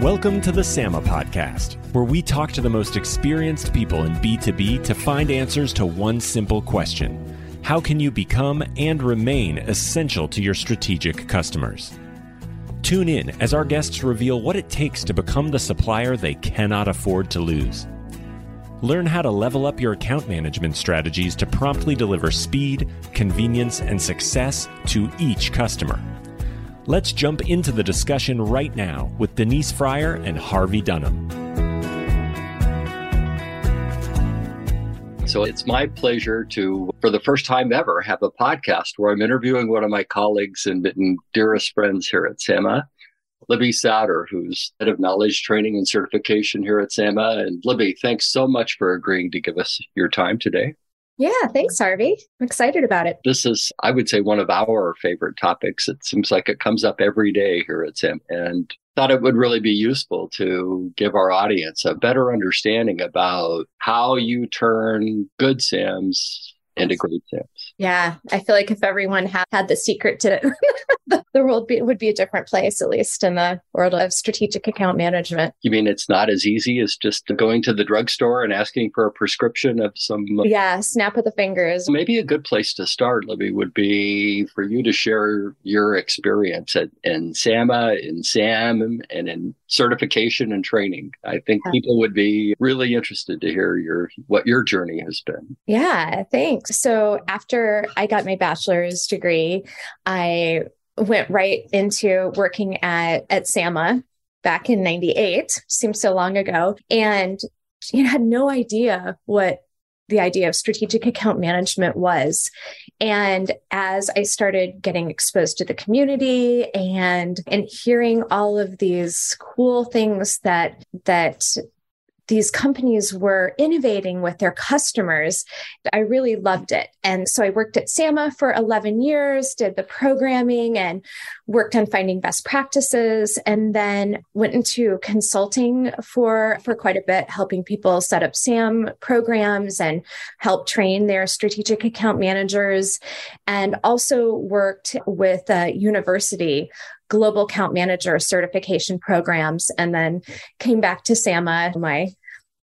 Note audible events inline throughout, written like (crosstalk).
Welcome to the SAMA podcast, where we talk to the most experienced people in B2B to find answers to one simple question How can you become and remain essential to your strategic customers? Tune in as our guests reveal what it takes to become the supplier they cannot afford to lose. Learn how to level up your account management strategies to promptly deliver speed, convenience, and success to each customer. Let's jump into the discussion right now with Denise Fryer and Harvey Dunham. So it's my pleasure to, for the first time ever, have a podcast where I'm interviewing one of my colleagues and, and dearest friends here at SAMA, Libby Souder, who's head of knowledge training and certification here at SAMA. And Libby, thanks so much for agreeing to give us your time today. Yeah, thanks, Harvey. I'm excited about it. This is, I would say, one of our favorite topics. It seems like it comes up every day here at SAM and thought it would really be useful to give our audience a better understanding about how you turn good SAMs into great SAMs. Yeah, I feel like if everyone had, had the secret to (laughs) it, the world be, would be a different place, at least in the world of strategic account management. You mean it's not as easy as just going to the drugstore and asking for a prescription of some? Yeah, snap of the fingers. Maybe a good place to start, Libby, would be for you to share your experience at, in SAMA, in SAM, and in certification and training. I think people would be really interested to hear your what your journey has been. Yeah, thanks. So after I got my bachelor's degree, I went right into working at at SAMA back in 98 seems so long ago and you know, had no idea what the idea of strategic account management was. And as i started getting exposed to the community and and hearing all of these cool things that that these companies were innovating with their customers. I really loved it. And so I worked at SAMA for 11 years, did the programming and worked on finding best practices, and then went into consulting for, for quite a bit, helping people set up SAM programs and help train their strategic account managers, and also worked with a university global account manager certification programs and then came back to SAMA, my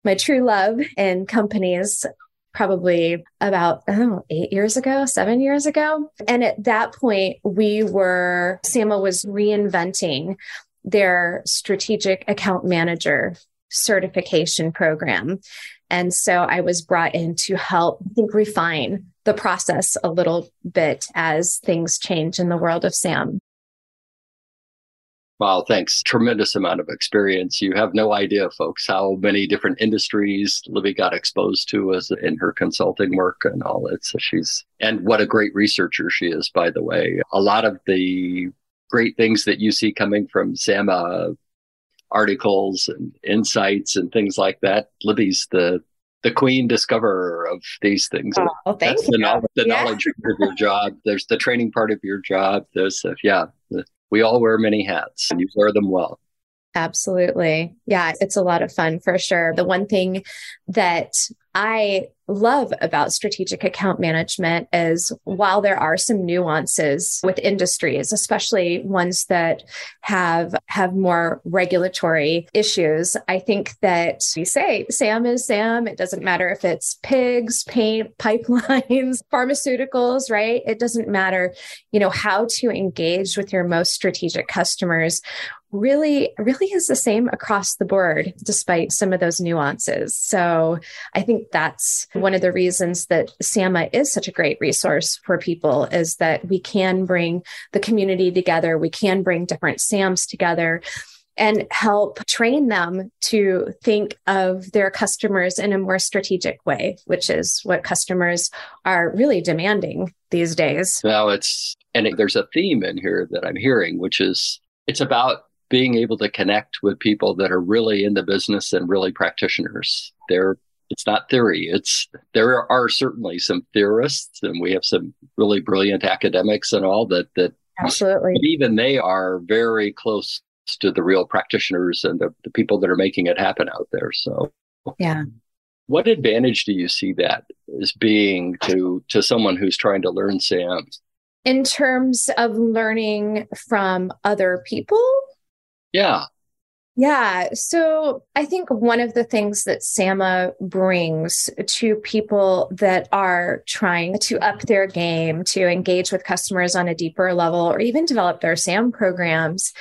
my true love in companies probably about eight years ago, seven years ago. And at that point, we were, SAMA was reinventing their strategic account manager certification program. And so I was brought in to help, I think, refine the process a little bit as things change in the world of SAM. Wow, thanks. Tremendous amount of experience. You have no idea, folks, how many different industries Libby got exposed to as in her consulting work and all that. So she's, and what a great researcher she is, by the way. A lot of the great things that you see coming from SAMA articles and insights and things like that. Libby's the the queen discoverer of these things. Oh, thank That's you. The, knowledge, the yeah. knowledge of your job. There's the training part of your job. There's the, yeah, the, we all wear many hats and you wear them well. Absolutely. Yeah, it's a lot of fun for sure. The one thing that I love about strategic account management is while there are some nuances with industries, especially ones that have have more regulatory issues, I think that we say SAM is SAM. It doesn't matter if it's pigs, paint, (laughs) pipelines, pharmaceuticals, right? It doesn't matter, you know, how to engage with your most strategic customers really really is the same across the board despite some of those nuances so i think that's one of the reasons that sama is such a great resource for people is that we can bring the community together we can bring different sams together and help train them to think of their customers in a more strategic way, which is what customers are really demanding these days. Well, it's, and there's a theme in here that I'm hearing, which is it's about being able to connect with people that are really in the business and really practitioners. They're it's not theory. It's there are certainly some theorists, and we have some really brilliant academics and all that. That absolutely, even they are very close to the real practitioners and the, the people that are making it happen out there. So, yeah. What advantage do you see that as being to to someone who's trying to learn SAM? In terms of learning from other people yeah. Yeah. So I think one of the things that SAMA brings to people that are trying to up their game, to engage with customers on a deeper level, or even develop their SAM programs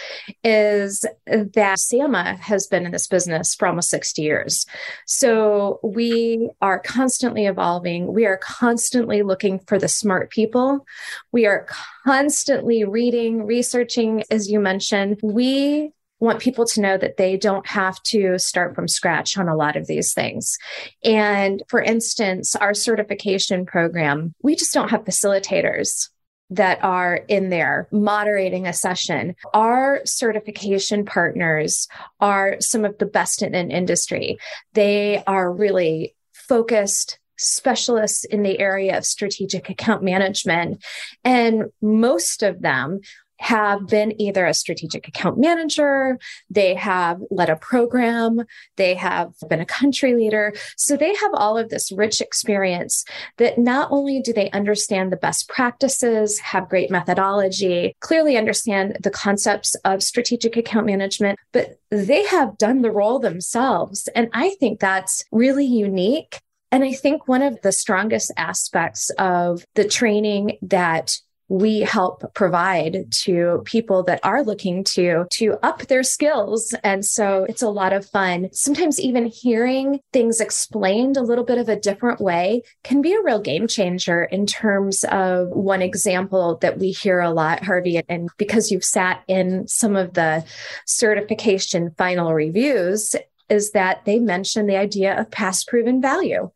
is that SAMA has been in this business for almost 60 years. So we are constantly evolving. We are constantly looking for the smart people. We are constantly reading, researching, as you mentioned. We want people to know that they don't have to start from scratch on a lot of these things. And for instance, our certification program, we just don't have facilitators that are in there moderating a session. Our certification partners are some of the best in an industry. They are really focused specialists in the area of strategic account management. And most of them have been either a strategic account manager, they have led a program, they have been a country leader. So they have all of this rich experience that not only do they understand the best practices, have great methodology, clearly understand the concepts of strategic account management, but they have done the role themselves. And I think that's really unique. And I think one of the strongest aspects of the training that we help provide to people that are looking to to up their skills. And so it's a lot of fun. Sometimes even hearing things explained a little bit of a different way can be a real game changer in terms of one example that we hear a lot harvey. And because you've sat in some of the certification final reviews is that they mention the idea of past proven value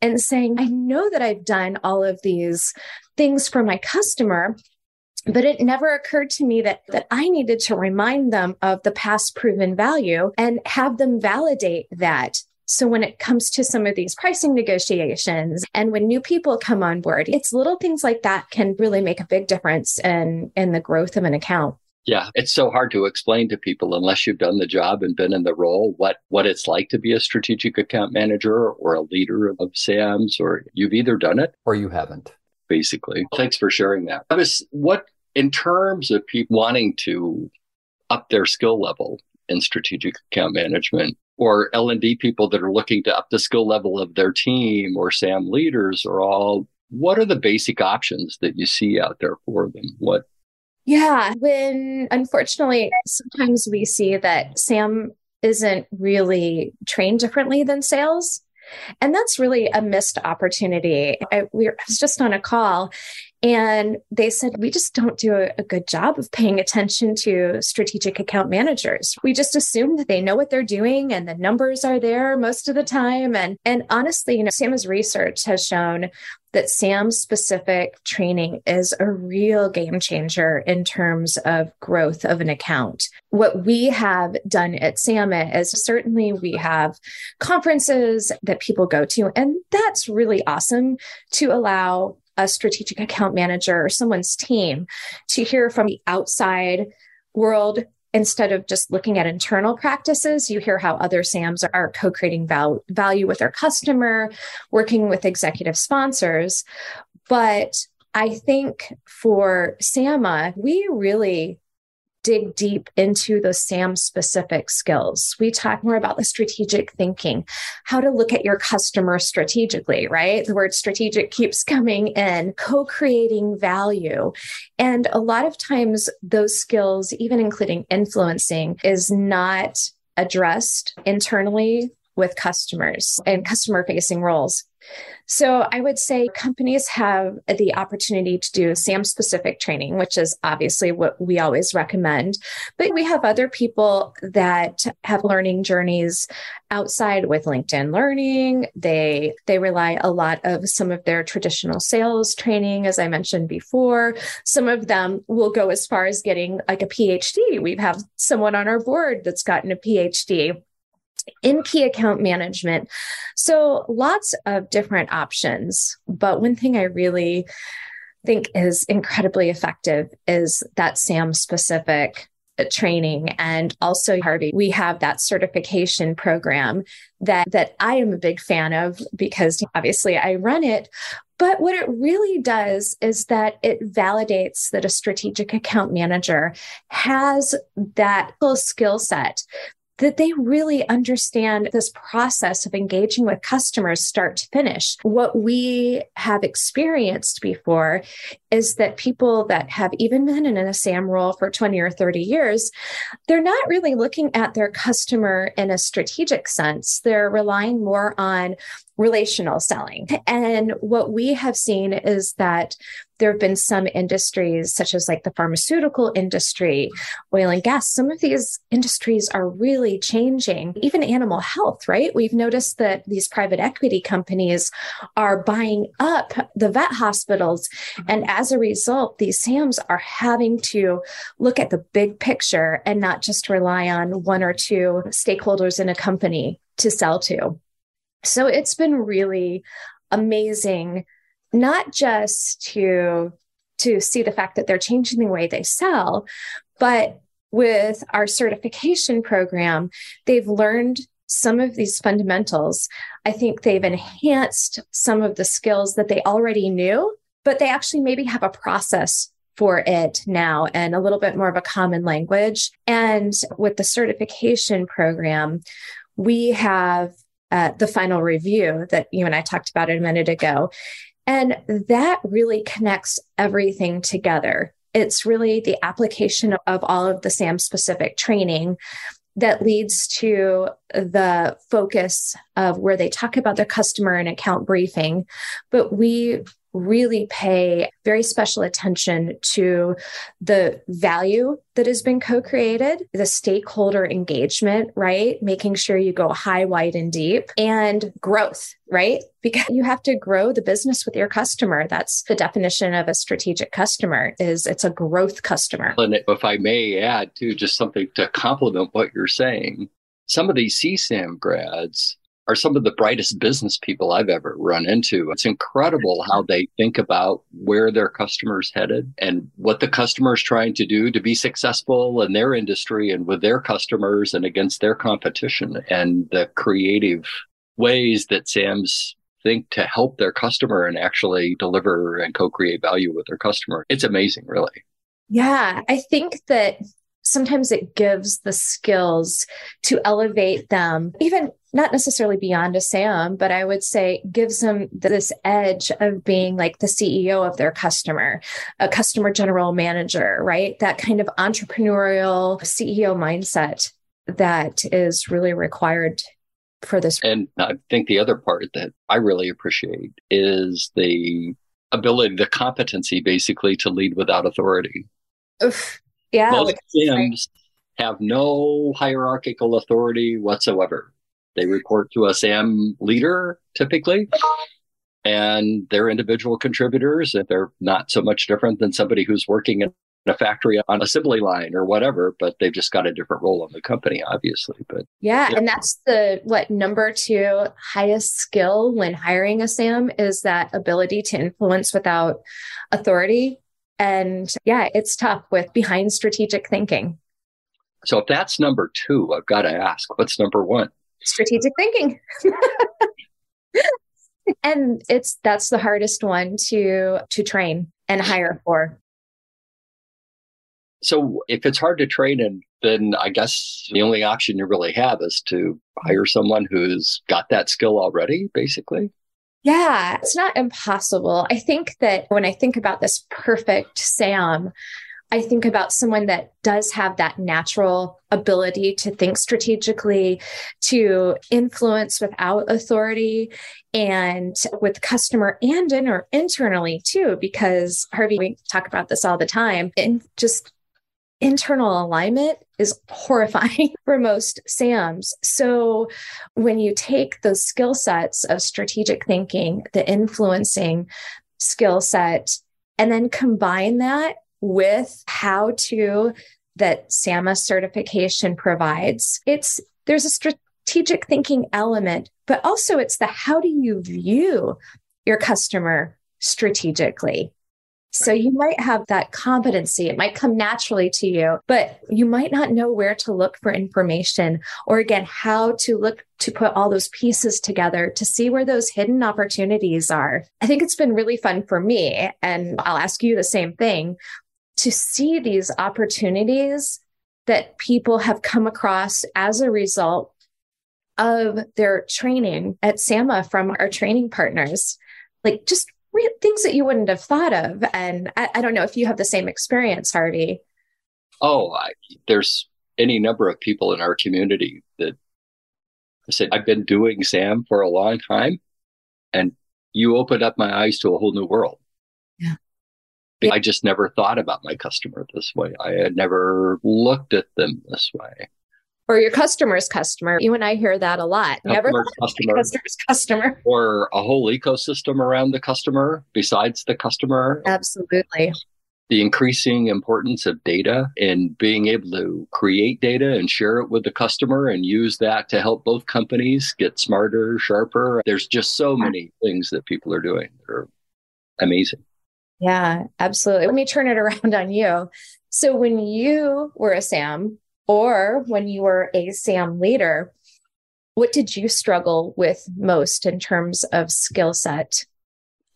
and saying, I know that I've done all of these things for my customer, but it never occurred to me that that I needed to remind them of the past proven value and have them validate that so when it comes to some of these pricing negotiations and when new people come on board, it's little things like that can really make a big difference in in the growth of an account. Yeah, it's so hard to explain to people unless you've done the job and been in the role what what it's like to be a strategic account manager or a leader of SAMs or you've either done it or you haven't. Basically. Thanks for sharing that. I Was, what in terms of people wanting to up their skill level in strategic account management or L&D people that are looking to up the skill level of their team or SAM leaders or all what are the basic options that you see out there for them? What yeah, when unfortunately, sometimes we see that Sam isn't really trained differently than sales. And that's really a missed opportunity. I, we, I was just on a call and they said, we just don't do a, a, good job of paying attention to strategic account managers. We just assume that they know what they're doing and the numbers are there most of the time. And, and honestly, you know, SAM's research has shown that SAM specific training is a real game changer in terms of growth of an account. What we have done at SAMA is certainly we have conferences that people go to, and that's really awesome to allow a strategic account manager or someone's team to hear from the outside world instead of just looking at internal practices, you hear how other SAMs are, co creating val- value with their customer, working with executive sponsors. But I think for SAMA, we really dig deep into those SAM specific skills. We talk more about the strategic thinking, how to look at your customer strategically, right? The word strategic keeps coming in, co creating value. And a lot of times, those skills, even including influencing, is not addressed internally with customers and customer facing roles. So I would say companies have the opportunity to do SAM specific training, which is obviously what we always recommend. But we have other people that have learning journeys outside with LinkedIn Learning. They they rely a lot of some of their traditional sales training, as I mentioned before. Some of them will go as far as getting like a PhD. We have someone on our board that's gotten a PhD in key account management. So lots of different options. But one thing I really think is incredibly effective is that SAM specific training and also Harvey we have that certification program that that I am a big fan of because obviously I run it but what it really does is that it validates that a strategic account manager has that skill set that they really understand this process of engaging with customers start to finish. What we have experienced before is that people that have even been in a SAM role for 20 or 30 years, they're not really looking at their customer in a strategic sense. They're relying more on relational selling. And what we have seen is that there have been some industries, such as like the pharmaceutical industry, oil and gas. Some of these industries are really changing, even animal health, right? We've noticed that these private equity companies are buying up the vet hospitals. Mm-hmm. And as a result, these SAMs are having to look at the big picture and not just rely on one or two stakeholders in a company to sell to. So it's been really amazing, not just to to see the fact that they're changing the way they sell, but with our certification program, they've learned some of these fundamentals. I think they've enhanced some of the skills that they already knew, but they actually maybe have a process for it now and a little bit more of a common language. And with the certification program, we have uh, the final review that you and I talked about a minute ago. And that really connects everything together. It's really the application of all of the SAM specific training that leads to the focus of where they talk about their customer and account briefing. But we really pay very special attention to the value that has been co created, the stakeholder engagement, right? Making sure you go high, wide, and deep, and growth, right? Because you have to grow the business with your customer. That's the definition of a strategic customer is it's a growth customer. And if I may add to just something to complement what you're saying, some of these CSAM grads are some of the brightest business people I've ever run into. It's incredible how they think about where their customers headed and what the customer is trying to do to be successful in their industry and with their customers and against their competition and the creative ways that SAM's think to help their customer and actually deliver and co-create value with their customer. It's amazing, really. Yeah, I think that sometimes it gives the skills to elevate them, even not necessarily beyond a SAM, but I would say gives them this edge of being like the CEO of their customer, a customer general manager, right? That kind of entrepreneurial CEO mindset that is really required for this. And I think the other part that I really appreciate is the ability, the competency basically to lead without authority. Oof. Yeah. Most SAMs have no hierarchical authority whatsoever. They report to a SAM leader typically, and they're individual contributors. If they're not so much different than somebody who's working in a factory on a assembly line or whatever, but they've just got a different role in the company, obviously. But yeah, yeah, and that's the what number two highest skill when hiring a SAM is that ability to influence without authority. And yeah, it's tough with behind strategic thinking. So if that's number two, I've got to ask, what's number one? Strategic thinking. (laughs) and it's that's the hardest one to to train and hire for. So if it's hard to train and then I guess the only option you really have is to hire someone who's got that skill already, basically. Yeah, it's not impossible. I think that when I think about this perfect Sam, I think about someone that does have that natural ability to think strategically, to influence without authority, and with customer and inter- internally too, because Harvey, we talk about this all the time, and just internal alignment is horrifying (laughs) for most SAMs. So when you take those skill sets of strategic thinking, the influencing skill set, and then combine that with how to that SAMA certification provides, it's there's a strategic thinking element, but also it's the how do you view your customer strategically? So you might have that competency. It might come naturally to you, but you might not know where to look for information or again, how to look to put all those pieces together to see where those hidden opportunities are. I think it's been really fun for me. And I'll ask you the same thing to see these opportunities that people have come across as a result of their training at SAMA from our training partners. Like just re- things that you wouldn't have thought of. And I, I, don't know if you have the same experience, Harvey. Oh, I, there's any number of people in our community that I said, I've been doing SAM for a long time. And you opened up my eyes to a whole new world. Yeah. I just never thought about my customer this way. I had never looked at them this way or your customer's customer. You and I hear that a lot. Customer's Never customer. customer's customer. Or a whole ecosystem around the customer besides the customer. Absolutely. The increasing importance of data and being able to create data and share it with the customer and use that to help both companies get smarter, sharper. There's just so many things that people are doing that are amazing. Yeah, absolutely. Let me turn it (laughs) around on you. So when you were a SAM, or when you were a SAM leader, what did you struggle with most in terms of skill set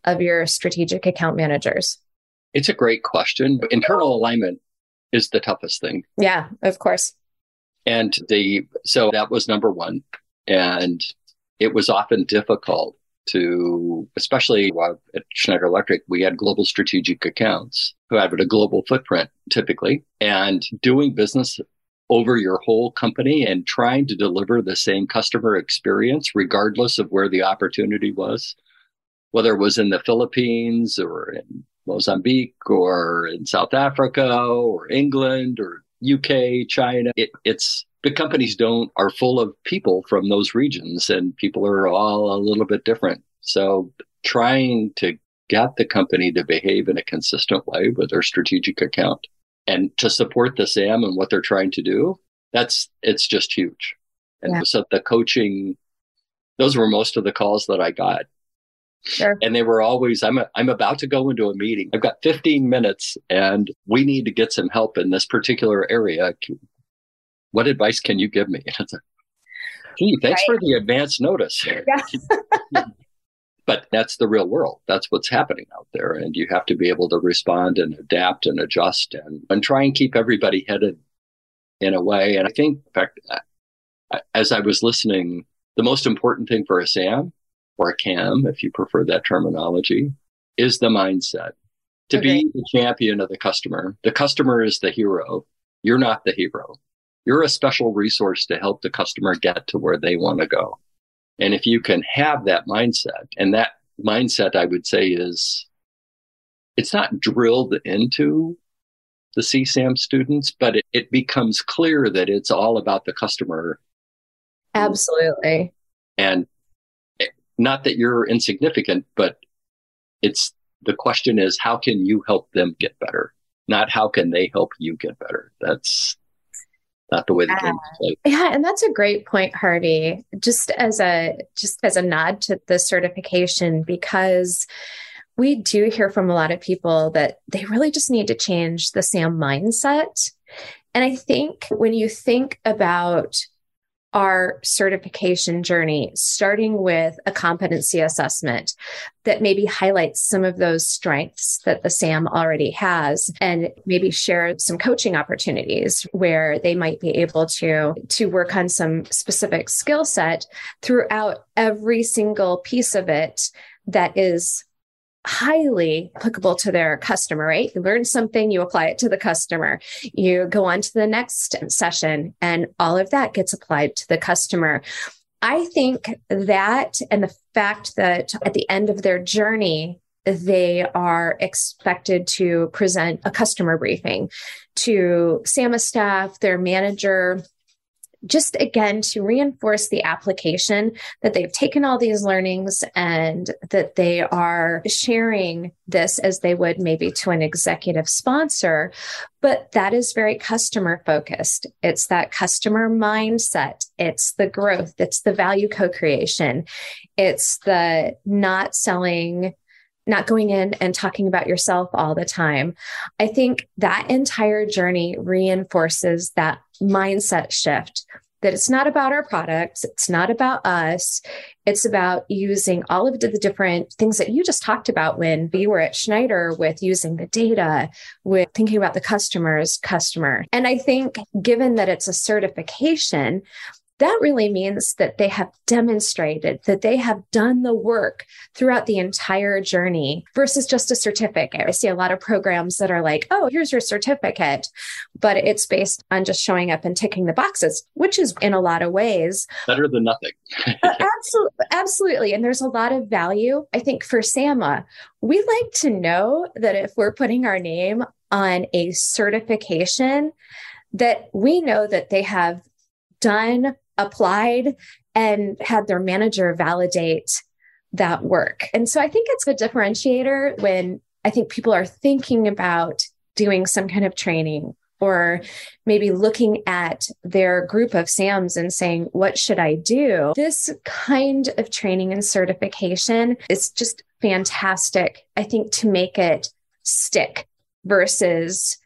of your strategic account managers? It's a great question. Internal alignment is the toughest thing. Yeah, of course. And the so that was number one. And it was often difficult to, especially at Schneider Electric, we had global strategic accounts who had a global footprint typically. And doing business over your whole company and trying to deliver the same customer experience, regardless of where the opportunity was, whether it was in the Philippines or in Mozambique or in South Africa or England or UK, China. It, it's the companies don't are full of people from those regions and people are all a little bit different. So trying to get the company to behave in a consistent way with their strategic account and to support the SAM and what they're trying to do, that's it's just huge. And yeah. so the coaching, those were most of the calls that I got. Sure. And they were always, I'm, a, I'm about to go into a meeting. I've got 15 minutes and we need to get some help in this particular area. What advice can you give me? (laughs) Gee, thanks right. for the advance notice. (laughs) Yeah. (laughs) but that's the real world. That's what's happening out there. And you have to be able to respond and adapt and adjust and, and try and keep everybody headed in a way. And I think, in fact, as I was listening, the most important thing for a SAM or a CAM, if you prefer that terminology, is the mindset to okay. be the champion of the customer. The customer is the hero. You're not the hero. You're a special resource to help the customer get to where they want to go. And if you can have that mindset, and that mindset, I would say, is it's not drilled into the CSAM students, but it, it becomes clear that it's all about the customer. Absolutely. And not that you're insignificant, but it's the question is how can you help them get better? Not how can they help you get better? That's not the way the yeah. game is played. Yeah, and that's a great point, Harvey. Just as a just as a nod to the certification, because we do hear from a lot of people that they really just need to change the SAM mindset. And I think when you think about our certification journey, starting with a competency assessment that maybe highlights some of those strengths that the SAM already has and maybe share some coaching opportunities where they might be able to, to work on some specific skill set throughout every single piece of it that is highly applicable to their customer, right? You learn something, you apply it to the customer. You go on to the next session, and all of that gets applied to the customer. I think that and the fact that at the end of their journey, they are expected to present a customer briefing to SAMA staff, their manager, just again to reinforce the application that they've taken all these learnings and that they are sharing this as they would maybe to an executive sponsor. But that is very customer focused. It's that customer mindset. It's the growth. It's the value co creation. It's the not selling not going in and talking about yourself all the time. I think that entire journey reinforces that mindset shift that it's not about our products, it's not about us. It's about using all of the different things that you just talked about when you were at Schneider with using the data, with thinking about the customer's customer. And I think given that it's a certification, that really means that they have demonstrated that they have done the work throughout the entire journey versus just a certificate. I see a lot of programs that are like, oh, here's your certificate, but it's based on just showing up and ticking the boxes, which is in a lot of ways better than nothing. absolutely. Absolutely. And there's a lot of value. I think for SAMA, we like to know that if we're putting our name on a certification, that we know that they have done applied and had their manager validate that work. And so I think it's a differentiator when I think people are thinking about doing some kind of training or maybe looking at their group of SAMs and saying, What should I do? This kind of training and certification is just fantastic, I think, to make it stick versus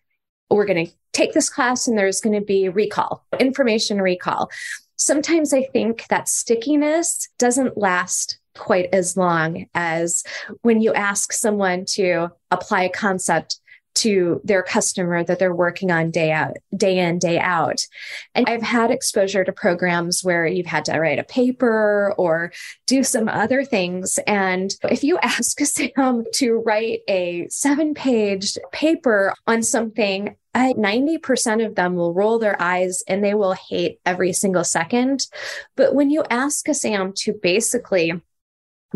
we're going to take this class and there's going to be recall, information recall sometimes I think that stickiness doesn't last quite as long as when you ask someone to apply a concept to their customer that they're working on day out, day in, day out. And I've had exposure to programs where you've had to write a paper or do some other things. And if you ask (laughs) Sam to write a seven page paper on something, 90% of them will roll their eyes and they will hate every single second. But when you ask a Sam to basically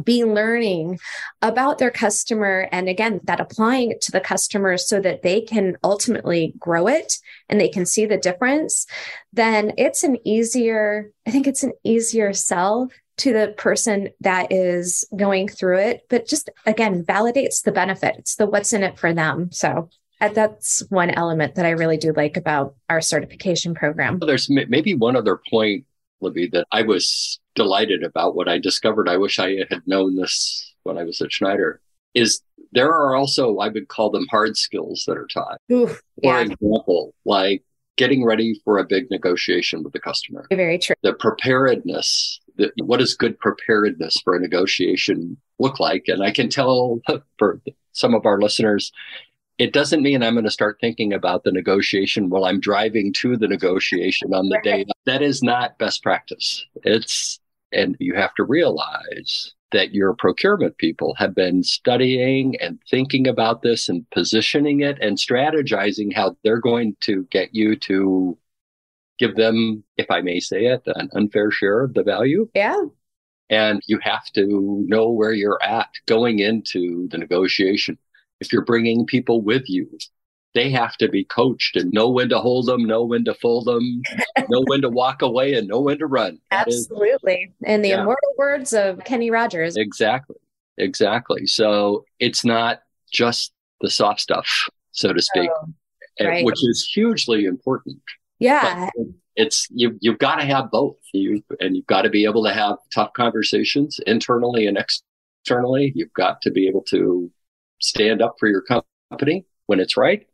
be learning about their customer and again that applying it to the customer so that they can ultimately grow it and they can see the difference then it's an easier i think it's an easier sell to the person that is going through it. But just again validates the benefit. It's the what's in it for them. So that's one element that i really do like about our certification program there's maybe one other point libby that i was delighted about what I discovered. I wish I had known this when I was at Schneider. Is there are also I would call them hard skills that are taught. Oof, yeah. For example, like getting ready for a big negotiation with the customer. Very true. The preparedness. The, what does good preparedness for a negotiation look like? And I can tell (laughs) for some of our listeners, it doesn't mean I'm going to start thinking about the negotiation while I'm driving to the negotiation on the day. That is not best practice. It's, and you have to realize that your procurement people have been studying and thinking about this and positioning it and strategizing how they're going to get you to give them, if I may say it, an unfair share of the value. Yeah. And you have to know where you're at going into the negotiation if you're bringing people with you, they have to be coached and know when to hold them, know when to fold them, (laughs) know when to walk away, and know when to run. Absolutely. Is, and the yeah. immortal words of Kenny Rogers. Exactly. Exactly. So it's not just the soft stuff, so to speak, oh, eh, right. which is hugely important. Yeah. But it's you you've got to have both. You and you've got to be able to have tough conversations internally and externally. You've got to be able to stand up for your company when it's right.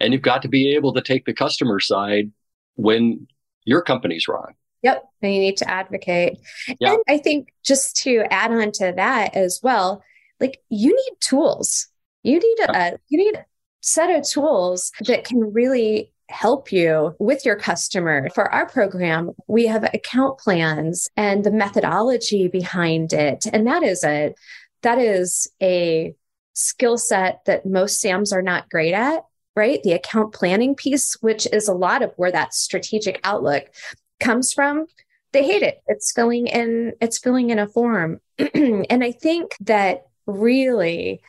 And you've got to be able to take the customer side when your company's wrong. Yep. And you need to advocate. Yep. And I think just to add on to that as well, like you need tools. You need a you need a set of tools that can really help you with your customer. For our program, we have account plans and the methodology behind it. And that is a that is a skill set that most SAMs are not great at, right? The account planning piece, which is a lot of where that strategic outlook comes from. They hate it. It's filling in, it's filling in a form. (clears throat) and I think that really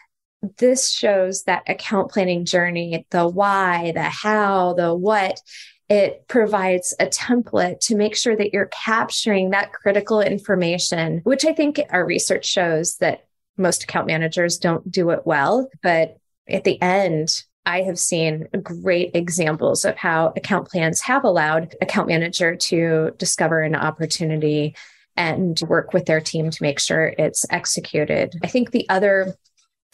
this shows that account planning journey, the why, the how, the what, it provides a template to make sure that you're capturing that critical information, which I think our research shows that most account managers don't do it well. But at the end, I have seen great examples of how account plans have allowed account manager to discover an opportunity and work with their team to make sure it's executed. I think the other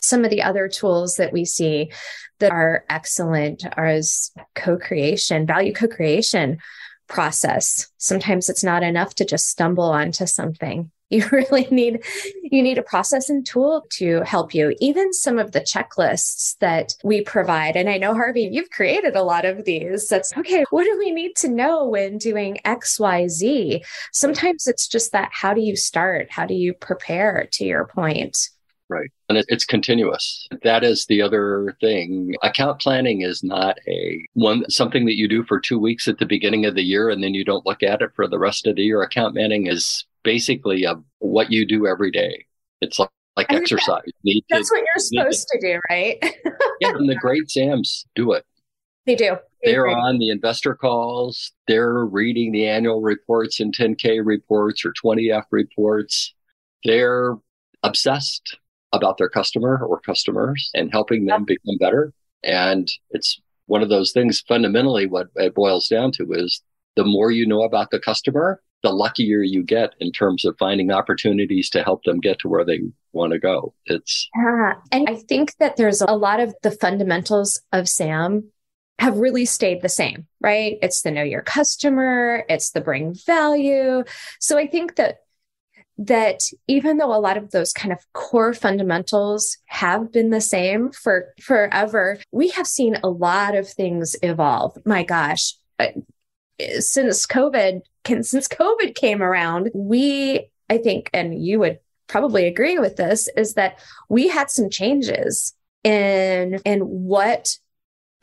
Some of the other tools that we see that are excellent are as co-creation, value co-creation process. Sometimes it's not enough to just stumble onto something. (laughs) You really need you need a process and tool to help you. Even some of the checklists that we provide. And I know Harvey, you've created a lot of these. That's okay, what do we need to know when doing XYZ? Sometimes it's just that how do you start? How do you prepare to your point? Right. And it's continuous. That is the other thing. Account planning is not a one something that you do for 2 weeks at the beginning of the year and then you don't look at it for the rest of the year. Account planning is basically a, what you do every day. It's like, like exercise. That, that's to, what you're supposed to, to do, right? (laughs) yeah, and the great Sams do it. They do. They are on the investor calls. They're reading the annual reports and 10K reports or 20F reports. They're obsessed about their customer or customers and helping them become better. And it's one of those things fundamentally what it boils down to is the more you know about the customer, the luckier you get in terms of finding opportunities to help them get to where they want to go. It's yeah. And I think that there's a lot of the fundamentals of SAM have really stayed the same, right? It's the know your customer, it's the bring value. So I think that that even though a lot of those kind of core fundamentals have been the same for forever, we have seen a lot of things evolve. My gosh, since COVID, since COVID came around, we, I think, and you would probably agree with this, is that we had some changes in in what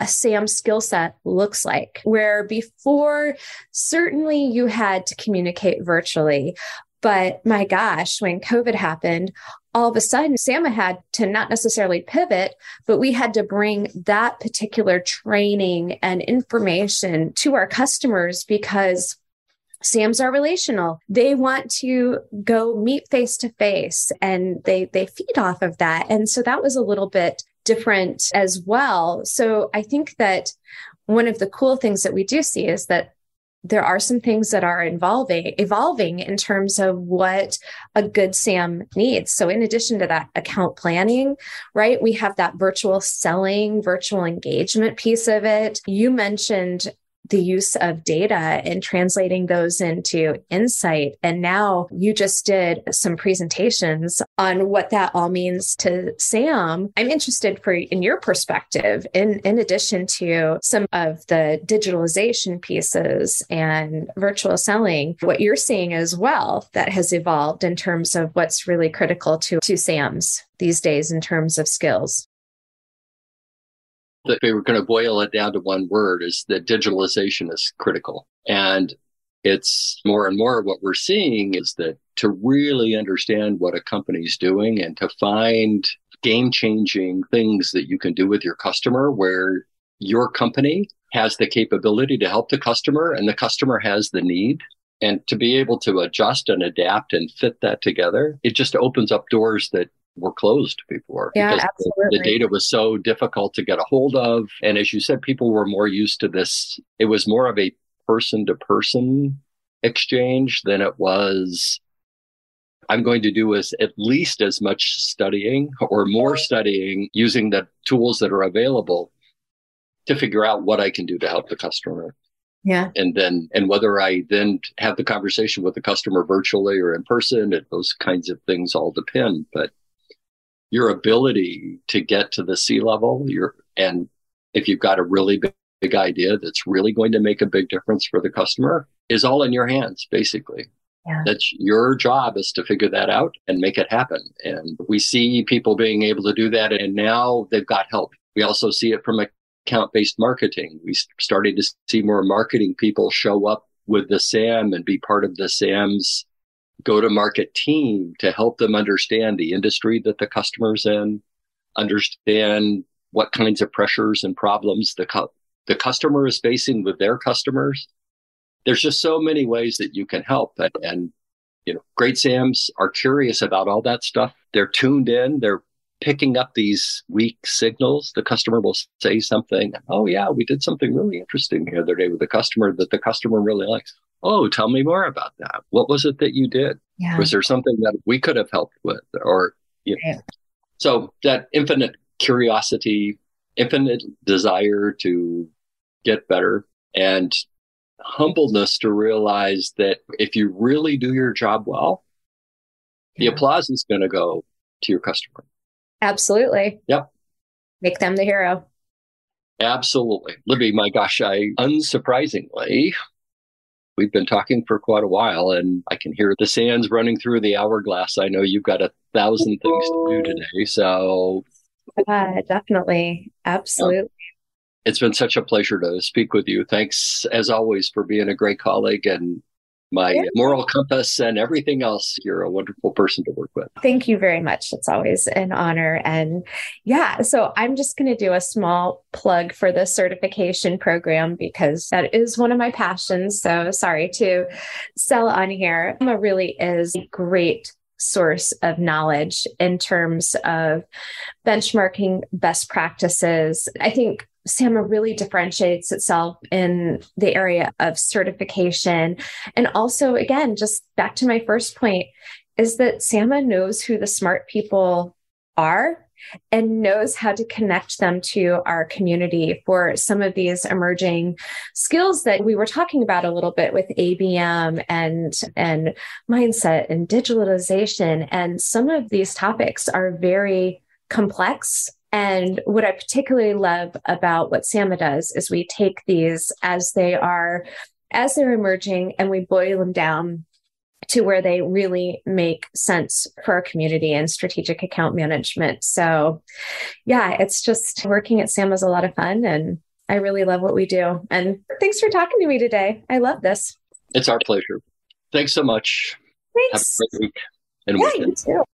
a SAM skill set looks like. Where before, certainly you had to communicate virtually, but my gosh, when COVID happened, all of a sudden, SAMA had to not necessarily pivot, but we had to bring that particular training and information to our customers because SAMs are relational. They want to go meet face to face and they they feed off of that. And so that was a little bit different as well. So I think that one of the cool things that we do see is that there are some things that are evolving evolving in terms of what a good sam needs. So in addition to that account planning right we have that virtual selling virtual engagement piece of it. You mentioned the use of data and translating those into insight. And now you just did some presentations on what that all means to Sam. I'm interested for in your perspective, in, in addition to some of the digitalization pieces and virtual selling, what you're seeing as well that has evolved in terms of what's really critical to, to SAMs these days in terms of skills if we were going to boil it down to one word is that digitalization is critical. And it's more and more what we're seeing is that to really understand what a company's doing and to find game changing things that you can do with your customer where your company has the capability to help the customer and the customer has the need and to be able to adjust and adapt and fit that together it just opens up doors that were closed before yeah, because absolutely. The, the data was so difficult to get a hold of. And as you said, people were more used to this. It was more of a person to person exchange than it was I'm going to do is at least as much studying or more studying using the tools that are available to figure out what I can do to help the customer. Yeah. And then, and whether I then have the conversation with the customer virtually or in person, those kinds of things all depend. But your ability to get to the C level, your and if you've got a really big, big idea that's really going to make a big difference for the customer, is all in your hands, basically. Yeah. That's your job is to figure that out and make it happen. And we see people being able to do that. And now they've got help. We also see it from account based marketing. We started to see more marketing people show up with the SAM and be part of the SAM's go to market team to help them understand the industry that the customer's in, understand what kinds of pressures and problems the, cu- the customer is facing with their customers. There's just so many ways that you can help. And, and, you know, great SAMs are curious about all that stuff. They're tuned in. They're picking up these weak signals. The customer will say something. Oh, yeah, we did something really interesting the other day with the customer that the customer really likes. Oh, tell me more about that. What was it that you did? Yeah. Was there something that we could have helped with? Or, you know, So that infinite curiosity, infinite desire to get better, and humbleness to realize that if you really do your job well, the applause is going to go to your customer. Absolutely. Yep. Make them the hero. Absolutely. Libby, my gosh, I unsurprisingly, we've been talking for quite a while and I can hear the sands running through the hourglass. I know you've got a thousand things to do today. So, uh, definitely. Absolutely. It's been such a pleasure to speak with you. Thanks, as always, for being a great colleague and my yeah. moral compass and everything else. You're a wonderful person to work with. Thank you very much. It's always an honor. And yeah, so I'm just going to do a small plug for the certification program because that is one of my passions. So sorry to sell on here. It really is a great source of knowledge in terms of benchmarking best practices. I think SAMA really differentiates itself in the area of certification. And also, again, just back to my first point, is that SAMA knows who the smart people are and knows how to connect them to our community for some of these emerging skills that we were talking about a little bit with ABM and and mindset and digitalization and some of these topics are very complex and what I particularly love about what SAMA does is we take these as they are, as they're emerging, and we boil them down to where they really make sense for our community and strategic account management. So, yeah, it's just working at SAMA is a lot of fun, and I really love what we do. And thanks for talking to me today. I love this. It's our pleasure. Thanks so much. Thanks. Have a great week and yeah, weekend. You too.